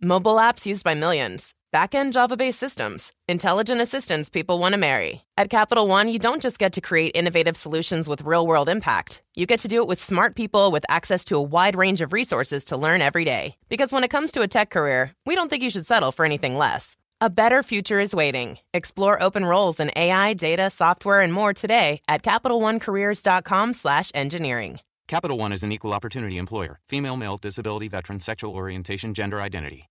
Mobile apps used by millions. Back-end Java-based systems. Intelligent assistants people want to marry. At Capital One, you don't just get to create innovative solutions with real-world impact. You get to do it with smart people with access to a wide range of resources to learn every day. Because when it comes to a tech career, we don't think you should settle for anything less. A better future is waiting. Explore open roles in AI, data, software, and more today at CapitalOneCareers.com/engineering. Capital One is an equal opportunity employer. Female, male, disability, veteran, sexual orientation, gender identity.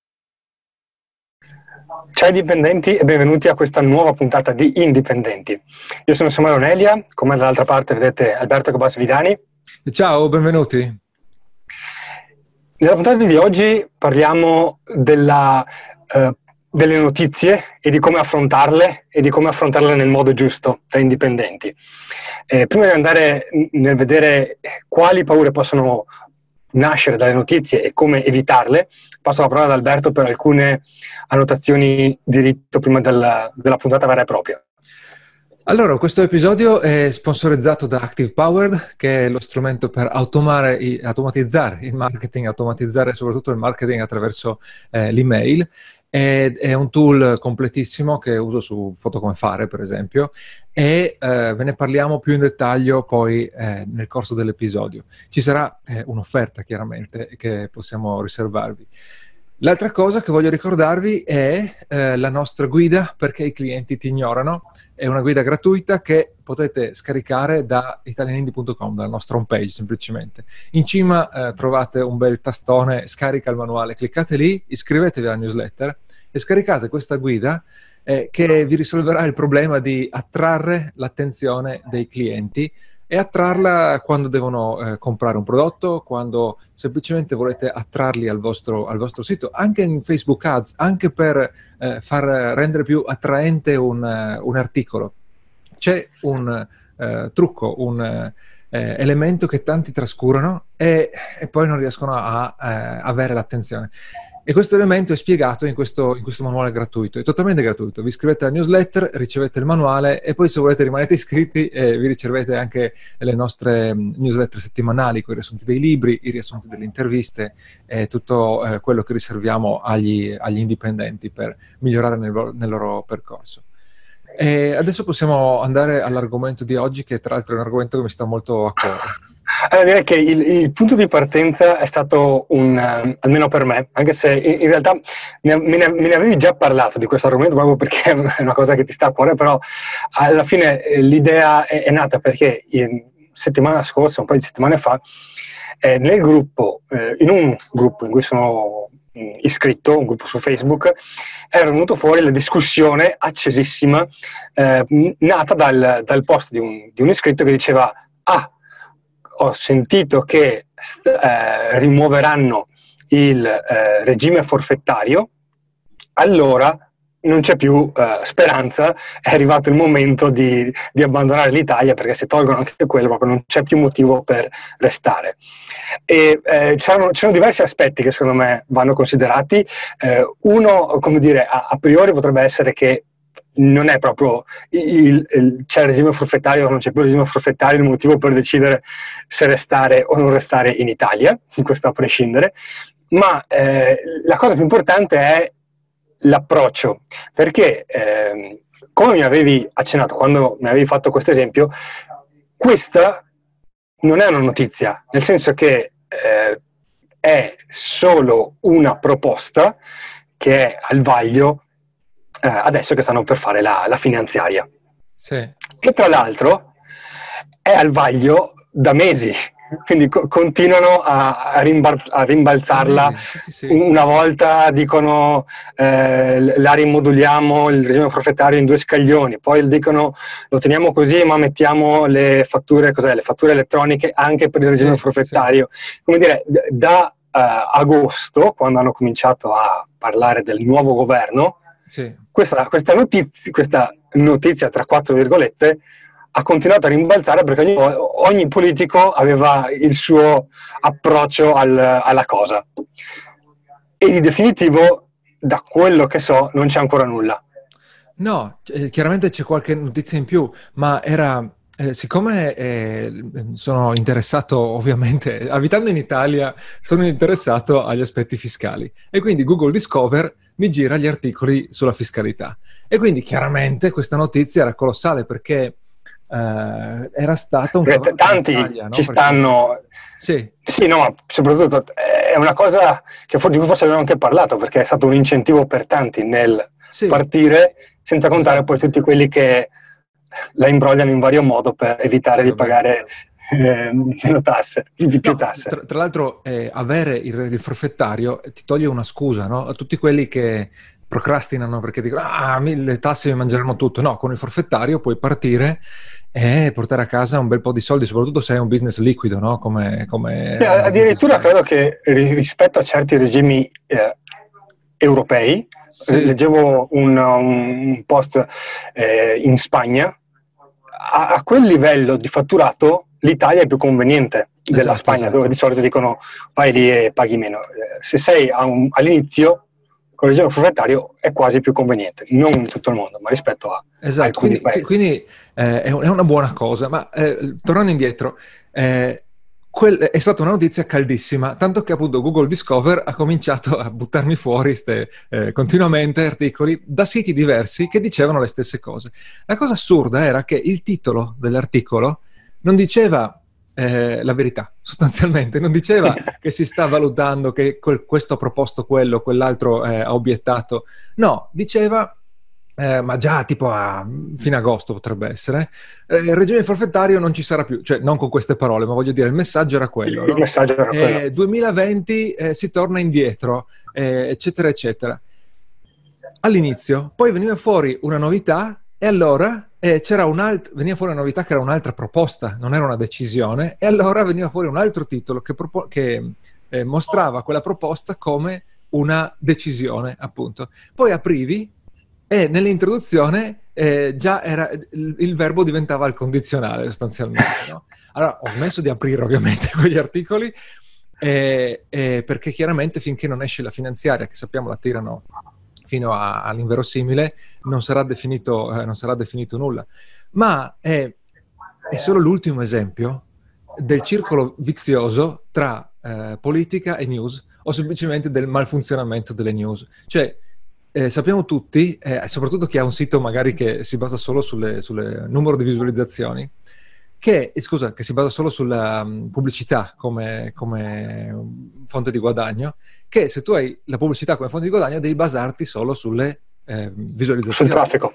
Ciao dipendenti e benvenuti a questa nuova puntata di Indipendenti. Io sono Samuele Onelia, come dall'altra parte vedete Alberto Cabas Vidani. Ciao, benvenuti. Nella puntata di oggi parliamo della eh, delle notizie e di come affrontarle e di come affrontarle nel modo giusto da indipendenti. Eh, prima di andare nel vedere quali paure possono nascere dalle notizie e come evitarle, passo la parola ad Alberto per alcune annotazioni di rito prima della, della puntata vera e propria. Allora, questo episodio è sponsorizzato da Active Powered, che è lo strumento per automatizzare il marketing, automatizzare soprattutto il marketing attraverso eh, l'email. È, è, un tool completissimo che uso su Foto Come Fare, per esempio, e eh, ve ne parliamo più in dettaglio poi eh, nel corso dell'episodio. Ci sarà eh, un'offerta, chiaramente, che possiamo riservarvi. L'altra cosa che voglio ricordarvi è eh, la nostra guida perché i clienti ti ignorano. È una guida gratuita che potete scaricare da italianindi.com, dalla nostra homepage semplicemente. In cima eh, trovate un bel tastone scarica il manuale, cliccate lì, iscrivetevi alla newsletter e scaricate questa guida eh, che vi risolverà il problema di attrarre l'attenzione dei clienti e attrarla quando devono eh, comprare un prodotto, quando semplicemente volete attrarli al vostro, al vostro sito, anche in Facebook Ads, anche per eh, far rendere più attraente un, uh, un articolo. C'è un uh, trucco, un uh, elemento che tanti trascurano e, e poi non riescono a avere l'attenzione. E questo elemento è spiegato in questo, in questo, manuale gratuito, è totalmente gratuito. Vi iscrivete alla newsletter, ricevete il manuale e poi se volete rimanete iscritti eh, vi ricevete anche le nostre mm, newsletter settimanali con i riassunti dei libri, i riassunti delle interviste e tutto eh, quello che riserviamo agli, agli, indipendenti per migliorare nel, nel loro percorso. E adesso possiamo andare all'argomento di oggi, che tra l'altro è un argomento che mi sta molto a cuore. Allora, direi che il, il, punto di partenza è stato un, uh, almeno per me, anche se in, in realtà me ne, me ne, avevi già parlato di questo argomento proprio perché è una cosa che ti sta a cuore, però alla fine eh, l'idea è, è, nata perché settimana scorsa, un paio di settimane fa, eh, nel gruppo, eh, in un gruppo in cui sono mm, iscritto, un gruppo su Facebook, era venuto fuori la discussione accesissima eh, nata dal, dal post di un, di un iscritto che diceva ah, ho sentito che eh, rimuoveranno il eh, regime forfettario, allora non c'è più eh, speranza, è arrivato il momento di, di, abbandonare l'Italia perché se tolgono anche quello proprio non c'è più motivo per restare. E eh, ci sono diversi aspetti che secondo me vanno considerati. Eh, uno, come dire, a, a priori potrebbe essere che non è proprio il, il, c'è il regime forfettario o non c'è più il regime forfettario il motivo per decidere se restare o non restare in Italia, questo a prescindere, ma eh, la cosa più importante è l'approccio, perché eh, come mi avevi accennato quando mi avevi fatto questo esempio, questa non è una notizia, nel senso che eh, è solo una proposta che è al vaglio eh, adesso che stanno per fare la, la finanziaria. Sì. Che tra l'altro è al vaglio da mesi, quindi co- continuano a, a, rimbar- a rimbalzarla. Sì, sì, sì. Una volta dicono eh, la rimoduliamo il regime forfettario in due scaglioni, poi dicono lo teniamo così ma mettiamo le fatture, le fatture elettroniche anche per il regime forfettario. Come dire, da uh, agosto, quando hanno cominciato a parlare del nuovo governo, sì. Questa, questa, notizia, questa, notizia, tra quattro virgolette, ha continuato a rimbalzare perché ogni, ogni politico aveva il suo approccio al, alla cosa. E di definitivo, da quello che so, non c'è ancora nulla. No, chiaramente c'è qualche notizia in più, ma era eh, siccome eh, sono interessato, ovviamente, abitando in Italia, sono interessato agli aspetti fiscali e quindi Google Discover mi gira gli articoli sulla fiscalità. E quindi chiaramente questa notizia era colossale perché eh, era stata un po'. Tanti Italia, no? ci perché... stanno. Sì. sì, no, ma soprattutto è una cosa che for- di cui forse abbiamo anche parlato perché è stato un incentivo per tanti nel sì. partire, senza contare esatto. poi tutti quelli che la imbrogliano in vario modo per evitare di pagare eh, meno tasse, di più no, tasse. Tra, tra l'altro, eh, avere il, il, forfettario ti toglie una scusa no? a tutti quelli che procrastinano perché dicono ah, le tasse mi mangeranno tutto. No, con il forfettario puoi partire e portare a casa un bel po' di soldi, soprattutto se hai un business liquido, no? Come, come eh, addirittura credo che rispetto a certi regimi eh, europei, sì. leggevo un, un post eh, in Spagna a, a, quel livello di fatturato l'Italia è più conveniente della esatto, Spagna, esatto. dove di solito dicono vai lì e paghi meno. Eh, se sei un, all'inizio, con il regime forfettario è quasi più conveniente, non in tutto il mondo, ma rispetto a esatto, quindi, quindi eh, è, una buona cosa. Ma eh, tornando indietro, eh, quel, è stata una notizia caldissima, tanto che appunto Google Discover ha cominciato a buttarmi fuori ste, eh, continuamente articoli da siti diversi che dicevano le stesse cose. La cosa assurda era che il titolo dell'articolo non diceva eh, la verità, sostanzialmente, non diceva che si sta valutando che quel, questo ha proposto quello, quell'altro eh, ha obiettato, no, diceva eh, ma già tipo a fine agosto potrebbe essere, eh, il regime forfettario non ci sarà più, cioè non con queste parole, ma voglio dire, il messaggio era quello. Il no? messaggio era quello. Eh, 2020 eh, si torna indietro, eh, eccetera, eccetera. All'inizio, poi veniva fuori una novità e allora eh, un'altra, veniva fuori una novità che era un'altra proposta, non era una decisione, e allora veniva fuori un altro titolo che, propo- che mostrava quella proposta come una decisione, appunto. Poi aprivi e nell'introduzione eh, già era, il, il, verbo diventava il condizionale sostanzialmente. No? Allora ho smesso di aprire ovviamente quegli articoli eh, eh, perché chiaramente finché non esce la finanziaria, che sappiamo la tirano fino a, all'inverosimile, non sarà, definito, eh, non sarà definito nulla. Ma è, è, solo l'ultimo esempio del circolo vizioso tra eh, politica e news o semplicemente del malfunzionamento delle news. Cioè, eh, sappiamo tutti, eh, soprattutto chi ha un sito magari che si basa solo sul numero di visualizzazioni, che, eh, scusa, che si basa solo sulla um, pubblicità come, come, fonte di guadagno, che se tu hai la pubblicità come fonte di guadagno devi basarti solo sulle eh, visualizzazioni. Sul traffico.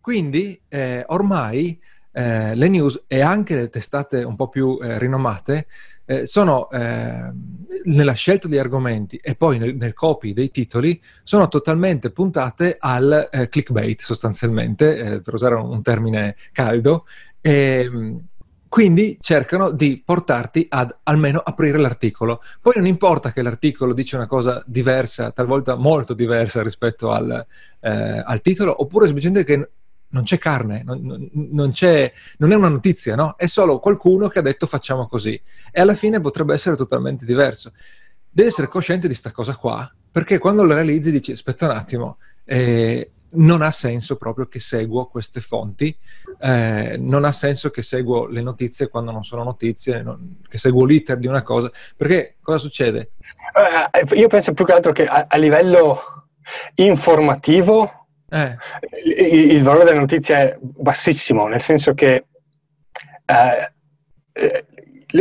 Quindi eh, ormai eh, le news e anche le testate un po' più rinomate eh, sono eh, nella scelta degli argomenti e poi nel, nel, copy dei titoli sono totalmente puntate al eh, clickbait sostanzialmente, eh, per usare un termine caldo, e, ehm, quindi cercano di portarti ad almeno aprire l'articolo. Poi non importa che l'articolo dice una cosa diversa, talvolta molto diversa rispetto al, eh, al titolo, oppure semplicemente che non c'è carne, non, non, c'è, non, è una notizia, no? È solo qualcuno che ha detto facciamo così. E alla fine potrebbe essere totalmente diverso. Devi essere cosciente di questa cosa qua, perché quando lo realizzi dici aspetta un attimo, eh, non ha senso proprio che seguo queste fonti, eh, non ha senso che seguo le notizie quando non sono notizie, non, che seguo l'iter di una cosa, perché cosa succede? Uh, io penso più che altro che a, a livello informativo eh. Il, il, valore della notizia è bassissimo, nel senso che eh, eh,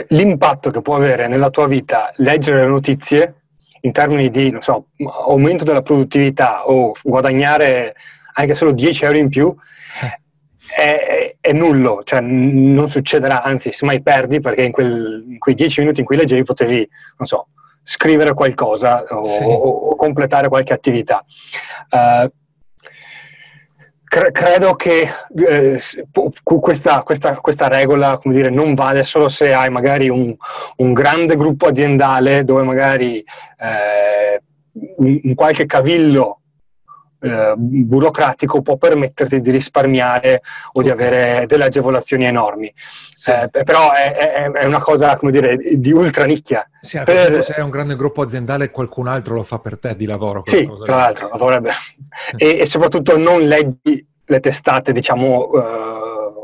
l'impatto che può avere nella tua vita leggere le notizie in termini di, non so, aumento della produttività o guadagnare anche solo 10 euro in più è, è, nullo, cioè non succederà, anzi se mai perdi perché in, quel, in, quei 10 minuti in cui leggevi potevi, non so, scrivere qualcosa o, sì. o, o completare qualche attività. Uh, credo che eh, questa, questa, questa, regola dire, non vale solo se hai magari un, un grande gruppo aziendale dove magari eh, un, un, qualche cavillo eh, burocratico può permetterti di risparmiare o di avere delle agevolazioni enormi. Sì. Eh, però è, è, è, una cosa come dire, di ultra nicchia. Sì, per... se hai un grande gruppo aziendale qualcun altro lo fa per te di lavoro. Sì, tra l'altro, lo dovrebbe. e, e, soprattutto non leggi le testate, diciamo, uh,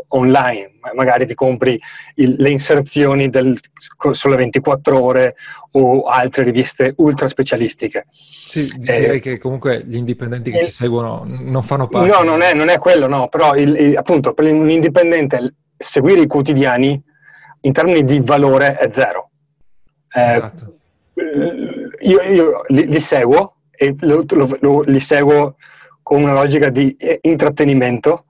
online, magari ti compri il, le inserzioni del Sole 24 Ore o altre riviste ultra specialistiche. Sì, direi eh, che comunque gli indipendenti che il, ci seguono non fanno parte. No, non è, non è quello, no, però il, il, appunto per un indipendente seguire i quotidiani in termini di valore è zero. Eh, esatto. Io, io li, li, seguo e lo, lo, lo, li seguo con una logica di eh, intrattenimento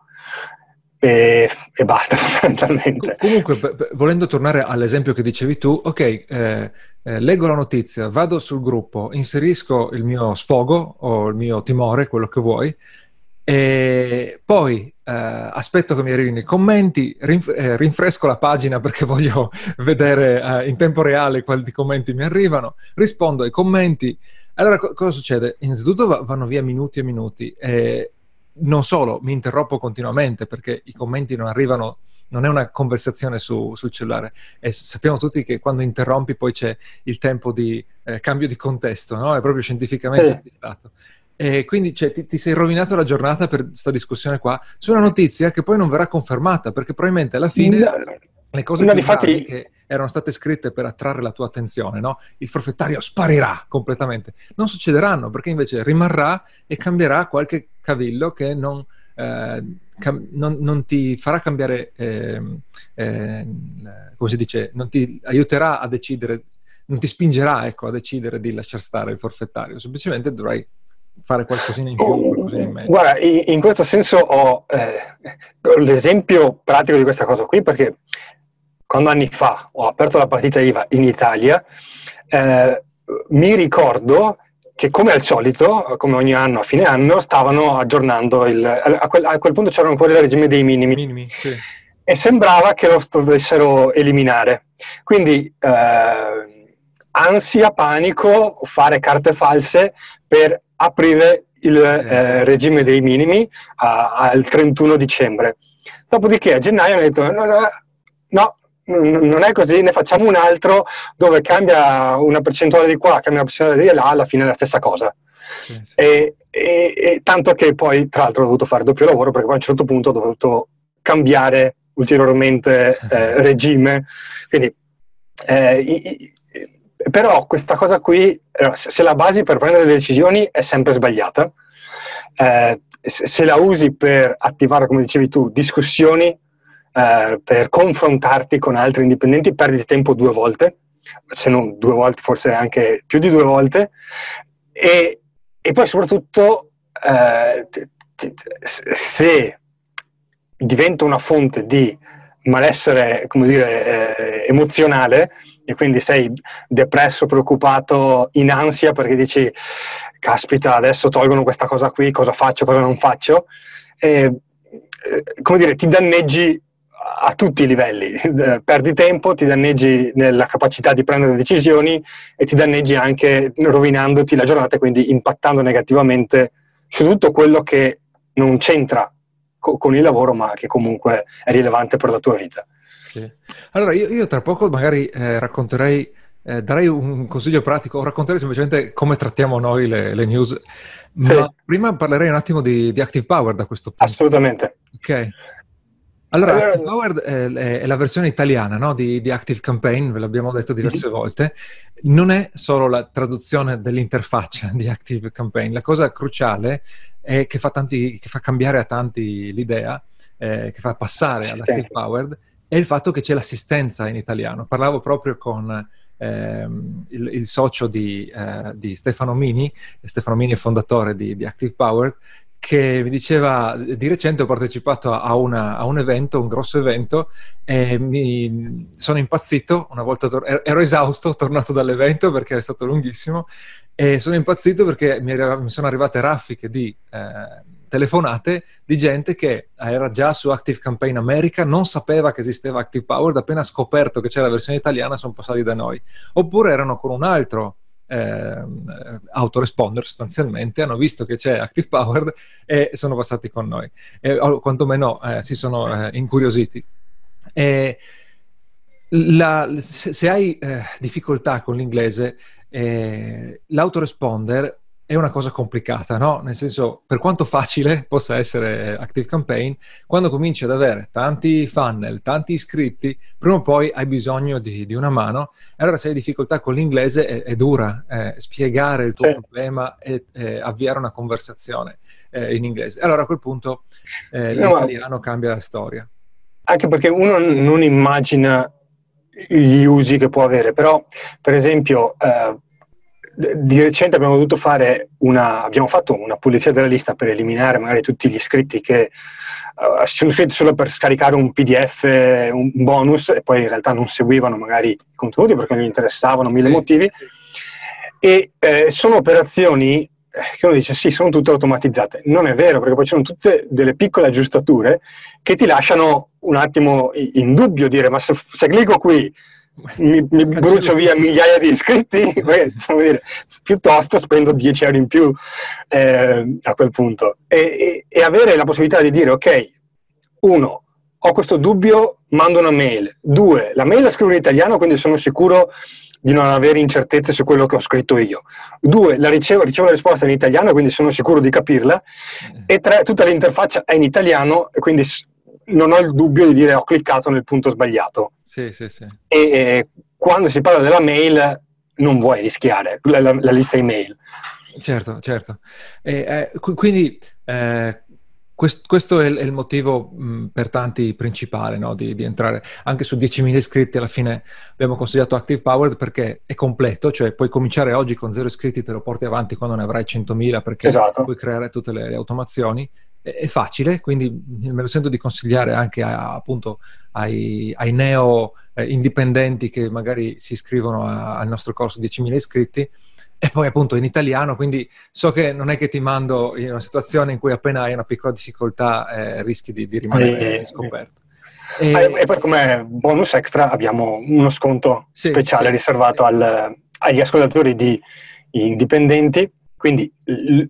e, e basta fondamentalmente. Comunque, volendo tornare all'esempio che dicevi tu, ok, eh, eh, leggo la notizia, vado sul gruppo, inserisco il mio sfogo o il mio timore, quello che vuoi, e poi eh, aspetto che mi arrivino i commenti, rinf- eh, rinfresco la pagina perché voglio vedere eh, in tempo reale quali commenti mi arrivano, rispondo ai commenti, allora, co- cosa succede? Innanzitutto va- vanno via minuti e minuti. E non solo, mi interrompo continuamente perché i commenti non arrivano, non è una conversazione su, sul cellulare. E sappiamo tutti che quando interrompi poi c'è il tempo di eh, cambio di contesto, no? È proprio scientificamente dimostrato. E quindi cioè, ti, ti, sei rovinato la giornata per questa discussione qua su una notizia che poi non verrà confermata perché probabilmente alla fine no, le cose no, difatti... che erano state scritte per attrarre la tua attenzione, no? Il forfettario sparirà completamente. Non succederanno perché invece rimarrà e cambierà qualche cavillo che non, eh, cam- non, non ti farà cambiare, eh, eh, come si dice, non ti aiuterà a decidere, non ti spingerà ecco, a decidere di lasciare stare il forfettario, semplicemente dovrai fare qualcosina in più, qualcosina in meno. Guarda, in, questo senso ho eh, l'esempio pratico di questa cosa qui perché quando anni fa ho aperto la partita IVA in Italia, eh, mi ricordo che come al solito, come ogni anno a fine anno, stavano aggiornando il... A quel, a quel punto c'erano ancora il regime dei minimi. minimi sì. E sembrava che lo dovessero eliminare. Quindi eh, ansia, panico, fare carte false per aprire il eh, regime dei minimi al 31 dicembre. Dopodiché a gennaio hanno detto no, no, no non è così, ne facciamo un altro dove cambia una percentuale di qua, cambia una percentuale di là, alla fine è la stessa cosa. Sì, sì. E, e, e, tanto che poi, tra l'altro, ho dovuto fare doppio lavoro perché poi a un certo punto ho dovuto cambiare ulteriormente eh, regime. Quindi, eh, i, però questa cosa qui, se la basi per prendere decisioni è sempre sbagliata. Eh, se la usi per attivare, come dicevi tu, discussioni, eh, per confrontarti con altri indipendenti perdi tempo due volte, se non due volte, forse anche più di due volte, e, e poi soprattutto eh, se diventa una fonte di malessere, come dire, eh, emozionale, e quindi sei depresso, preoccupato, in ansia perché dici, caspita, adesso tolgono questa cosa qui, cosa faccio, cosa non faccio, e, eh, come dire, ti danneggi a tutti i livelli, perdi tempo, ti danneggi nella capacità di prendere decisioni e ti danneggi anche rovinandoti la giornata e quindi impattando negativamente su tutto quello che non c'entra co- con il lavoro ma che comunque è rilevante per la tua vita. Sì. Allora io, io, tra poco magari eh, racconterei, eh, darei un consiglio pratico o racconterei semplicemente come trattiamo noi le, le news, ma sì. prima parlerei un attimo di, di Active Power da questo punto. Assolutamente. Ok. Allora, Active Power è, la versione italiana no? di, di, Active Campaign, ve l'abbiamo detto diverse mm-hmm. volte. Non è solo la traduzione dell'interfaccia di Active Campaign, la cosa cruciale è che fa, tanti, che fa cambiare a tanti l'idea, eh, che fa passare all'Active Power, è il fatto che c'è l'assistenza in italiano. Parlavo proprio con ehm, il, il, socio di, eh, di, Stefano Mini, Stefano Mini è fondatore di, di Active Power, che mi diceva di recente ho partecipato a, una, a, un evento, un grosso evento, e mi sono impazzito. Una volta tor- ero esausto, tornato dall'evento perché è stato lunghissimo, e sono impazzito perché mi, era, mi sono arrivate raffiche di eh, telefonate di gente che era già su Active Campaign America, non sapeva che esisteva Active Power, appena scoperto che c'era la versione italiana sono passati da noi. Oppure erano con un altro eh, autoresponder sostanzialmente, hanno visto che c'è Active Powered e sono passati con noi, e, o quantomeno eh, si sono eh, incuriositi. La, se, se, hai eh, difficoltà con l'inglese, eh, l'autoresponder è una cosa complicata, no? Nel senso, per quanto facile possa essere ActiveCampaign, quando cominci ad avere tanti funnel, tanti iscritti, prima o poi hai bisogno di, di una mano. E allora se hai difficoltà con l'inglese è, è dura eh, spiegare il tuo sì. problema e eh, avviare una conversazione eh, in inglese. Allora a quel punto eh, l'italiano no, cambia la storia. Anche perché uno non immagina gli usi che può avere, però per esempio eh, di recente abbiamo dovuto fare una, abbiamo fatto una pulizia della lista per eliminare magari tutti gli iscritti che uh, si sono iscritti solo per scaricare un PDF, un bonus, e poi in realtà non seguivano magari i contenuti perché non gli interessavano, mille sì. motivi. E eh, sono operazioni eh, che uno dice sì, sono tutte automatizzate. Non è vero, perché poi ci sono tutte delle piccole aggiustature che ti lasciano un attimo in dubbio dire ma se, se clicco qui mi, mi brucio via migliaia di iscritti, dire, piuttosto spendo 10 euro in più eh, a quel punto. E, e, e, avere la possibilità di dire, ok, uno, ho questo dubbio, mando una mail. Due, la mail la scrivo in italiano, quindi sono sicuro di non avere incertezze su quello che ho scritto io. Due, la ricevo, ricevo la risposta in italiano, quindi sono sicuro di capirla. E tre, tutta l'interfaccia è in italiano, quindi non ho il dubbio di dire ho cliccato nel punto sbagliato. Sì, sì, sì. E eh, quando si parla della mail non vuoi rischiare la, la, la lista email. Certo, certo. E, eh, quindi eh, quest, questo è il, è il motivo mh, per tanti principale no? di, di, entrare anche su 10.000 iscritti. Alla fine abbiamo consigliato Active Powered perché è completo, cioè puoi cominciare oggi con zero iscritti, te lo porti avanti quando ne avrai 100.000 perché esatto. puoi creare tutte le, le automazioni è facile, quindi me lo sento di consigliare anche a, appunto ai, ai neo eh, indipendenti che magari si iscrivono a, al nostro corso 10.000 iscritti e poi appunto in italiano, quindi so che non è che ti mando in una situazione in cui appena hai una piccola difficoltà eh, rischi di, di rimanere eh, scoperto. E... e... poi come bonus extra abbiamo uno sconto sì, speciale sì. riservato al, agli ascoltatori di indipendenti, quindi l-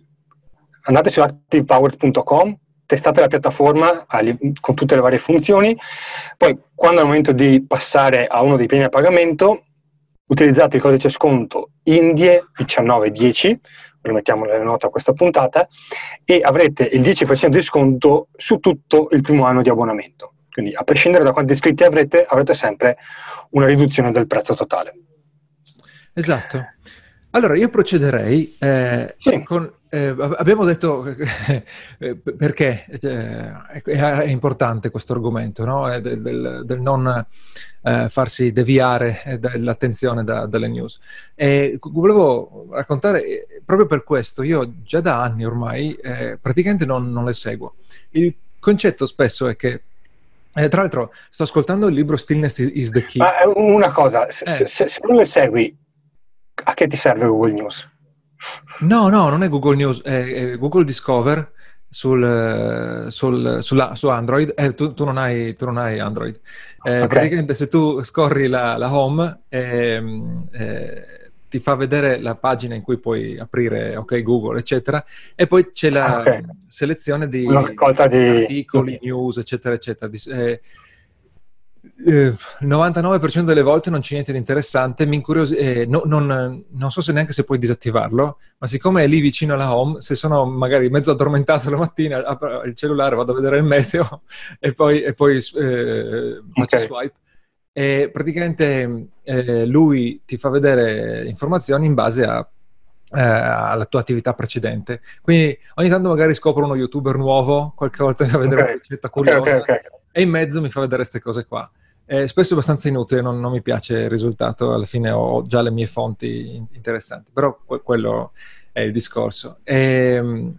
andate su activepower.com, testate la piattaforma con tutte le varie funzioni, poi quando è il momento di passare a uno dei piani a pagamento, utilizzate il codice sconto INDIE1910, lo mettiamo nelle note a questa puntata, e avrete il 10% di sconto su tutto il primo anno di abbonamento. Quindi a prescindere da quanti iscritti avrete, avrete sempre una riduzione del prezzo totale. Esatto. Allora, io procederei eh, sì. con... Eh, abbiamo detto eh, perché eh, è, importante questo argomento, no? del, del, del, non eh, farsi deviare eh, dall'attenzione da, dalle news. E volevo raccontare, proprio per questo, io già da anni ormai praticamente non, non, le seguo. Il concetto spesso è che eh, tra l'altro, sto ascoltando il libro Stillness is the Key. Ma una cosa, se, eh. se, se, non le segui, a che ti serve Google News? No, no, non è Google News, è, Google Discover sul, sul, sulla, su Android. Eh, tu, tu, non hai, tu, non hai, Android. Eh, okay. Praticamente se tu scorri la, la home ehm, eh, ti fa vedere la pagina in cui puoi aprire OK Google, eccetera, e poi c'è la okay. selezione di, di articoli, news, eccetera, eccetera. Eh, il 99% delle volte non c'è niente di interessante, mi incurios- eh, no, non, non, so se neanche se puoi disattivarlo, ma siccome è lì vicino alla home, se sono magari mezzo addormentato la mattina, apro il cellulare, vado a vedere il meteo e poi, e poi eh, faccio okay. swipe. E praticamente eh, lui ti fa vedere informazioni in base a, eh, alla tua attività precedente. Quindi ogni tanto magari scopro uno youtuber nuovo, qualche volta vedere okay. una ricetta curiosa. Okay, okay, e in mezzo mi fa vedere queste cose qua. Eh, spesso è abbastanza inutile, non, non, mi piace il risultato, alla fine ho già le mie fonti interessanti, però que- quello è il discorso. E, ehm,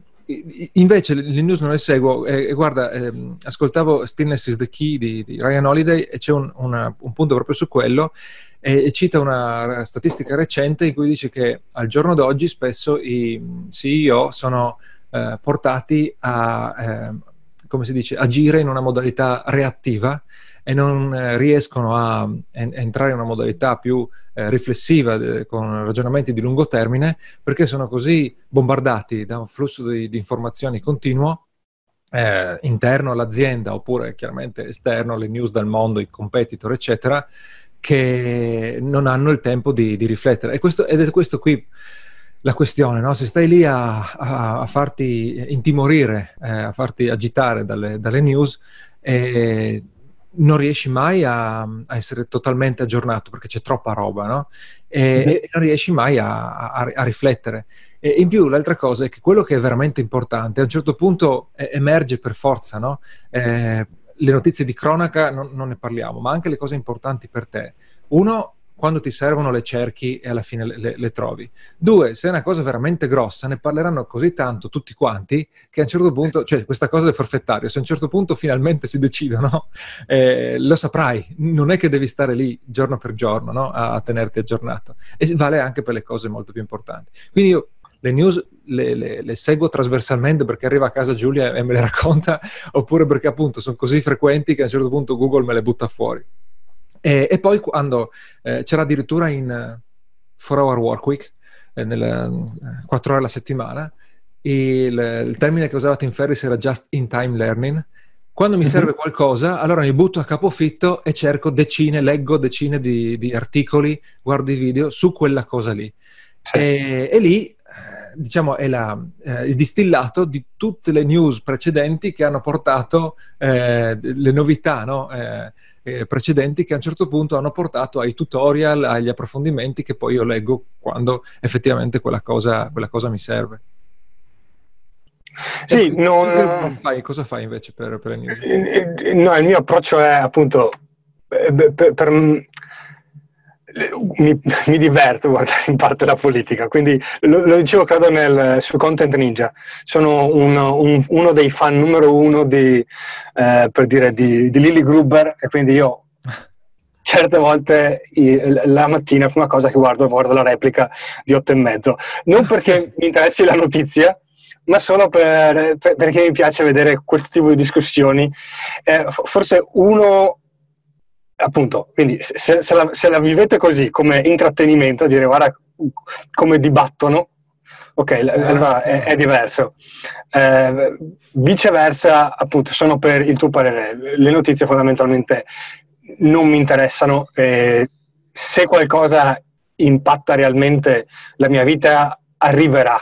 invece le news non le seguo e, e guarda, eh, ascoltavo Stillness is the Key di, di Ryan Holiday e c'è un, una, un, punto proprio su quello e, e, cita una statistica recente in cui dice che al giorno d'oggi spesso i CEO sono eh, portati a, eh, come si dice, agire in una modalità reattiva e non eh, riescono a, en- entrare in una modalità più eh, riflessiva eh, con ragionamenti di lungo termine perché sono così bombardati da un flusso di, di informazioni continuo eh, interno all'azienda oppure chiaramente esterno alle news dal mondo, i competitor eccetera che non hanno il tempo di, di riflettere. Questo, ed è questo qui la questione, no? se stai lì a, a, a farti intimorire, eh, a farti agitare dalle, dalle news, eh, non riesci mai a, a, essere totalmente aggiornato perché c'è troppa roba, no? E, mm-hmm. e non riesci mai a, a, riflettere. E in più l'altra cosa è che quello che è veramente importante a un certo punto emerge per forza, no? Eh, le notizie di cronaca non, non ne parliamo, ma anche le cose importanti per te. Uno, quando ti servono le cerchi e alla fine le, le, le, trovi. Due, se è una cosa veramente grossa, ne parleranno così tanto tutti quanti che a un certo punto, cioè questa cosa del forfettario, se a un certo punto finalmente si decidono, eh, lo saprai, non è che devi stare lì giorno per giorno no? a, a, tenerti aggiornato. E vale anche per le cose molto più importanti. Quindi io le news le, le, le, seguo trasversalmente perché arriva a casa Giulia e me le racconta, oppure perché appunto sono così frequenti che a un certo punto Google me le butta fuori. E, e poi quando eh, c'era addirittura in 4 Hour Work Week, eh, nelle 4 ore alla settimana, il, il, termine che usava Tim Ferris era just in time learning. Quando mi mm-hmm. serve qualcosa, allora mi butto a capofitto e cerco decine, leggo decine di, di articoli, guardo i video su quella cosa lì. Sì. E, e, lì eh, diciamo, è la, eh, il distillato di tutte le news precedenti che hanno portato eh, le novità, no? eh, eh, precedenti che a un certo punto hanno portato ai tutorial, agli approfondimenti che poi io leggo quando effettivamente quella cosa, quella cosa mi serve. Sì, e, non... fai, cosa fai invece per, per le news? No, il mio approccio è appunto per, per, mi, mi, diverto guardare in parte la politica, quindi lo, lo dicevo credo nel, su Content Ninja, sono un, un, uno dei fan numero uno di, eh, per dire, di, di Lily Gruber e quindi io certe volte la mattina prima cosa che guardo guardo la replica di 8 e mezzo, non perché mi interessi la notizia, ma solo per, per, perché mi piace vedere questo tipo di discussioni. Eh, forse uno appunto, quindi se, se, la, se, la, vivete così come intrattenimento, dire guarda come dibattono, ok, allora è, è diverso. Eh, viceversa, appunto, sono per il tuo parere. Le notizie fondamentalmente non mi interessano. Eh, se qualcosa impatta realmente la mia vita, arriverà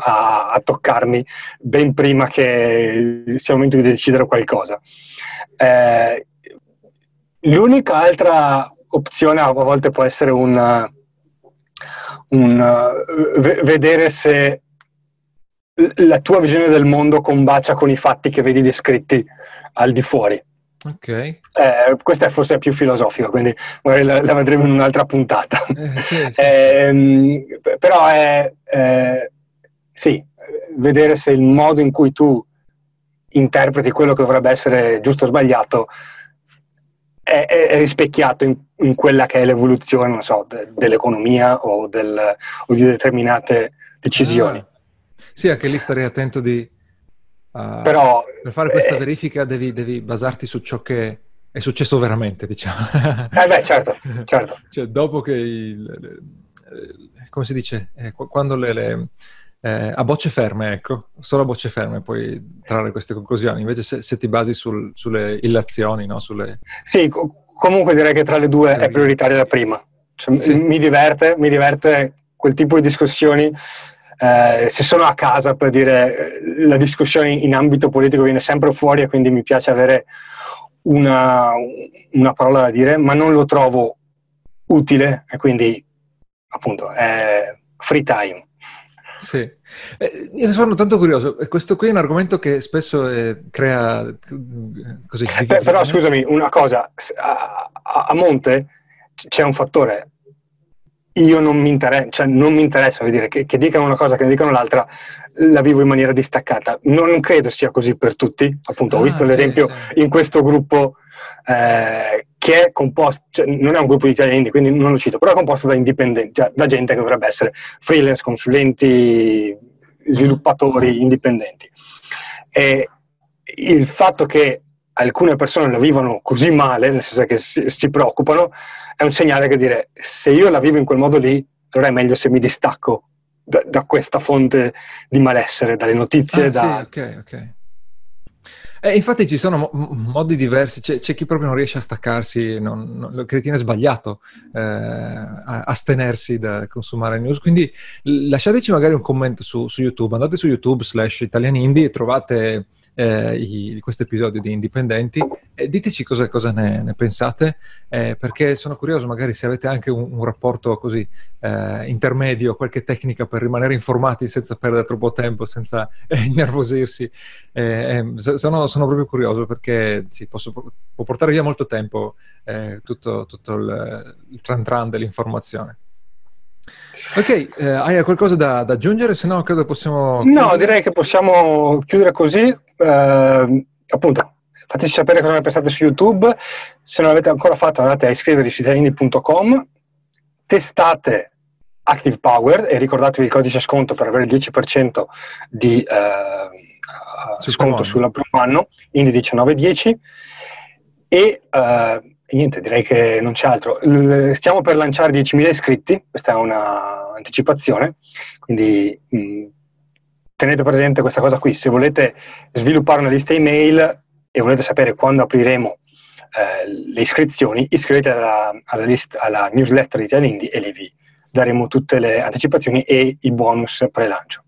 a, a, toccarmi ben prima che sia il momento di decidere qualcosa. Eh, L'unica altra opzione a volte può essere un, un v- vedere se la tua visione del mondo combacia con i fatti che vedi descritti al di fuori. Ok. Eh, questa è forse più filosofica, quindi magari la, la vedremo in un'altra puntata. Eh, sì, sì. Eh, però è, eh, sì, vedere se il modo in cui tu interpreti quello che dovrebbe essere giusto o sbagliato è, è rispecchiato in, in, quella che è l'evoluzione, so, de, dell'economia o, del, o, di determinate decisioni. Ah. Sì, anche lì starei attento di... Uh, Però, per fare questa eh, verifica devi, devi, basarti su ciò che è successo veramente, diciamo. eh beh, certo, certo. cioè, dopo che... Il, come si dice? Eh, quando le, le eh, a bocce ferme, ecco, solo a bocce ferme puoi trarre queste conclusioni, invece se, se ti basi sul, sulle illazioni, no? Sulle... Sì, co- comunque direi che tra le due è prioritaria la prima. Cioè, sì. mi, diverte, mi diverte quel tipo di discussioni. Eh, se sono a casa, per dire, la discussione in ambito politico viene sempre fuori e quindi mi piace avere una, una parola da dire, ma non lo trovo utile e quindi appunto è free time. Sì, eh, io sono tanto curioso, questo qui è un argomento che spesso eh, crea così... Beh, però scusami, una cosa, a, a, monte c'è un fattore, io non mi, inter- cioè, non mi interessa, dire, che, che, dicano una cosa, che ne dicano l'altra, la vivo in maniera distaccata. Non credo sia così per tutti, appunto, ho ah, visto sì, l'esempio sì. in questo gruppo eh, che è composto, cioè, non è un gruppo di italiani, quindi non lo cito, però è composto da indipendenti, cioè, da gente che dovrebbe essere freelance, consulenti, sviluppatori indipendenti. E il fatto che alcune persone la vivono così male, nel senso che si, si preoccupano, è un segnale che dire se io la vivo in quel modo lì, allora è meglio se mi distacco da, da questa fonte di malessere, dalle notizie. Ah, da... sì, ok, ok. Eh, infatti ci sono mo- modi diversi, c'è, c'è, chi proprio non riesce a staccarsi, non, non, ritiene sbagliato eh, astenersi da consumare news, quindi lasciateci magari un commento su, su YouTube, andate su YouTube slash italianindie e trovate eh, i, questo episodio di Indipendenti e diteci cosa, cosa ne, ne, pensate, eh, perché sono curioso magari se avete anche un, un rapporto così eh, intermedio, qualche tecnica per rimanere informati senza perdere troppo tempo, senza eh, innervosirsi. Eh, eh, sono, sono, proprio curioso perché sì, posso, può portare via molto tempo tutto, tutto il, il tran tran dell'informazione. Ok, eh, hai qualcosa da, da, aggiungere? Se no, credo possiamo. No, direi che possiamo chiudere così. Eh, appunto, fateci sapere cosa ne pensate su YouTube. Se non l'avete ancora fatto, andate a iscrivervi su italiani.com. Testate Active Power e ricordatevi il codice sconto per avere il 10% di eh, sconto sul primo anno, Indi 1910. E eh, e niente, direi che non c'è altro. Stiamo per lanciare 10.000 iscritti, questa è un'anticipazione, quindi mh, mm, tenete presente questa cosa qui. Se volete sviluppare una lista email e volete sapere quando apriremo eh, le iscrizioni, iscrivetevi alla, alla, list, alla newsletter di Italian e lì vi daremo tutte le anticipazioni e i bonus pre-lancio.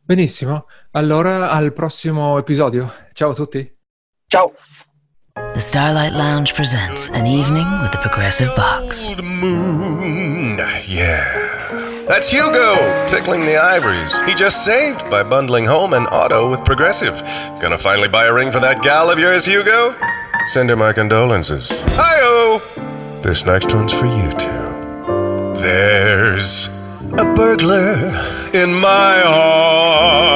Benissimo, allora al prossimo episodio. Ciao a tutti. Ciao. The Starlight Lounge presents an evening with the Progressive Box. Old moon, yeah. That's Hugo tickling the ivories. He just saved by bundling home and auto with Progressive. Gonna finally buy a ring for that gal of yours, Hugo? Send her my condolences. Hi-oh! This next one's for you too. There's a burglar in my heart.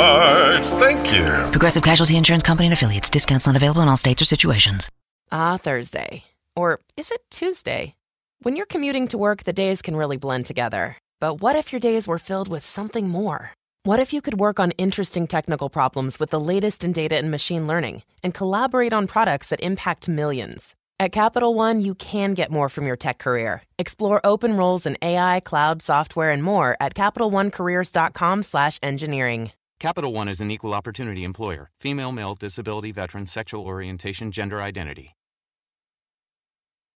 Thank you. Progressive Casualty Insurance Company and affiliates. Discounts not available in all states or situations. Ah, Thursday. Or is it Tuesday? When you're commuting to work, the days can really blend together. But what if your days were filled with something more? What if you could work on interesting technical problems with the latest in data and machine learning and collaborate on products that impact millions? At Capital One, you can get more from your tech career. Explore open roles in AI, cloud, software, and more at CapitalOneCareers.com/engineering. Capital One is an equal opportunity employer. Female, male, disability, veteran, sexual orientation, gender identity.